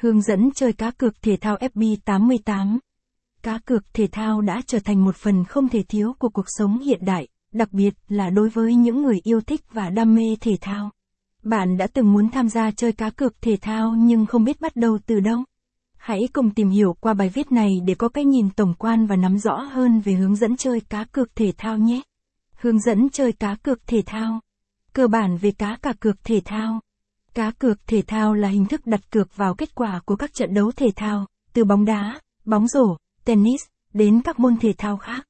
Hướng dẫn chơi cá cược thể thao FB88. Cá cược thể thao đã trở thành một phần không thể thiếu của cuộc sống hiện đại, đặc biệt là đối với những người yêu thích và đam mê thể thao. Bạn đã từng muốn tham gia chơi cá cược thể thao nhưng không biết bắt đầu từ đâu. Hãy cùng tìm hiểu qua bài viết này để có cái nhìn tổng quan và nắm rõ hơn về hướng dẫn chơi cá cược thể thao nhé. Hướng dẫn chơi cá cược thể thao. Cơ bản về cá cà cược thể thao. Cá cược thể thao là hình thức đặt cược vào kết quả của các trận đấu thể thao, từ bóng đá, bóng rổ, tennis, đến các môn thể thao khác.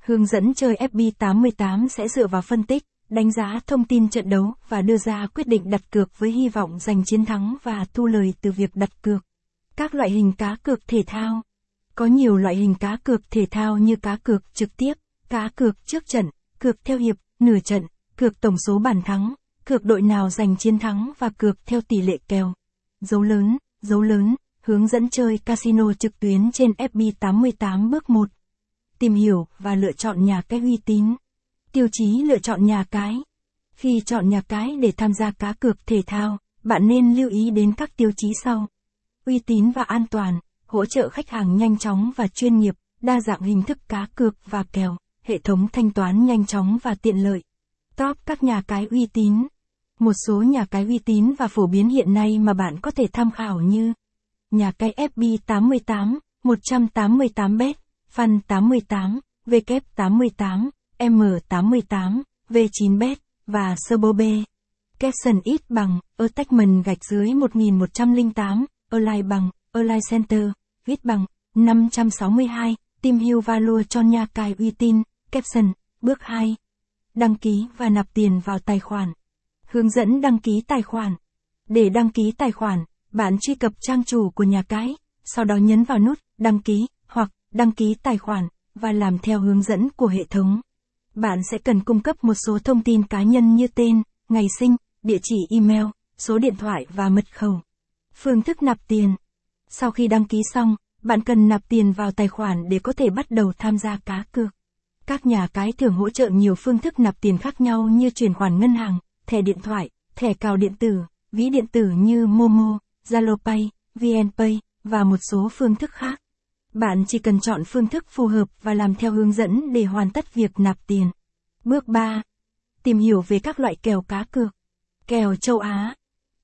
Hướng dẫn chơi FB88 sẽ dựa vào phân tích, đánh giá thông tin trận đấu và đưa ra quyết định đặt cược với hy vọng giành chiến thắng và thu lời từ việc đặt cược. Các loại hình cá cược thể thao. Có nhiều loại hình cá cược thể thao như cá cược trực tiếp, cá cược trước trận, cược theo hiệp, nửa trận, cược tổng số bàn thắng, cược đội nào giành chiến thắng và cược theo tỷ lệ kèo. Dấu lớn, dấu lớn, hướng dẫn chơi casino trực tuyến trên FB88 bước 1. Tìm hiểu và lựa chọn nhà cái uy tín. Tiêu chí lựa chọn nhà cái. Khi chọn nhà cái để tham gia cá cược thể thao, bạn nên lưu ý đến các tiêu chí sau. Uy tín và an toàn, hỗ trợ khách hàng nhanh chóng và chuyên nghiệp, đa dạng hình thức cá cược và kèo, hệ thống thanh toán nhanh chóng và tiện lợi. Top các nhà cái uy tín. Một số nhà cái uy tín và phổ biến hiện nay mà bạn có thể tham khảo như Nhà cái FB88, 188bet, Fan88, W88, M88, V9bet và Serbo B. Capson ít bằng, Attachment gạch dưới 1108, Align bằng, Align Center, viết bằng, 562, tìm hiểu value cho nhà cái uy tín, Capson, bước 2. Đăng ký và nạp tiền vào tài khoản. Hướng dẫn đăng ký tài khoản. Để đăng ký tài khoản, bạn truy cập trang chủ của nhà cái, sau đó nhấn vào nút đăng ký hoặc đăng ký tài khoản và làm theo hướng dẫn của hệ thống. Bạn sẽ cần cung cấp một số thông tin cá nhân như tên, ngày sinh, địa chỉ email, số điện thoại và mật khẩu. Phương thức nạp tiền. Sau khi đăng ký xong, bạn cần nạp tiền vào tài khoản để có thể bắt đầu tham gia cá cược. Các nhà cái thường hỗ trợ nhiều phương thức nạp tiền khác nhau như chuyển khoản ngân hàng, thẻ điện thoại, thẻ cào điện tử, ví điện tử như Momo, Zalo Pay, VNPay và một số phương thức khác. Bạn chỉ cần chọn phương thức phù hợp và làm theo hướng dẫn để hoàn tất việc nạp tiền. Bước 3. Tìm hiểu về các loại kèo cá cược. Kèo châu Á.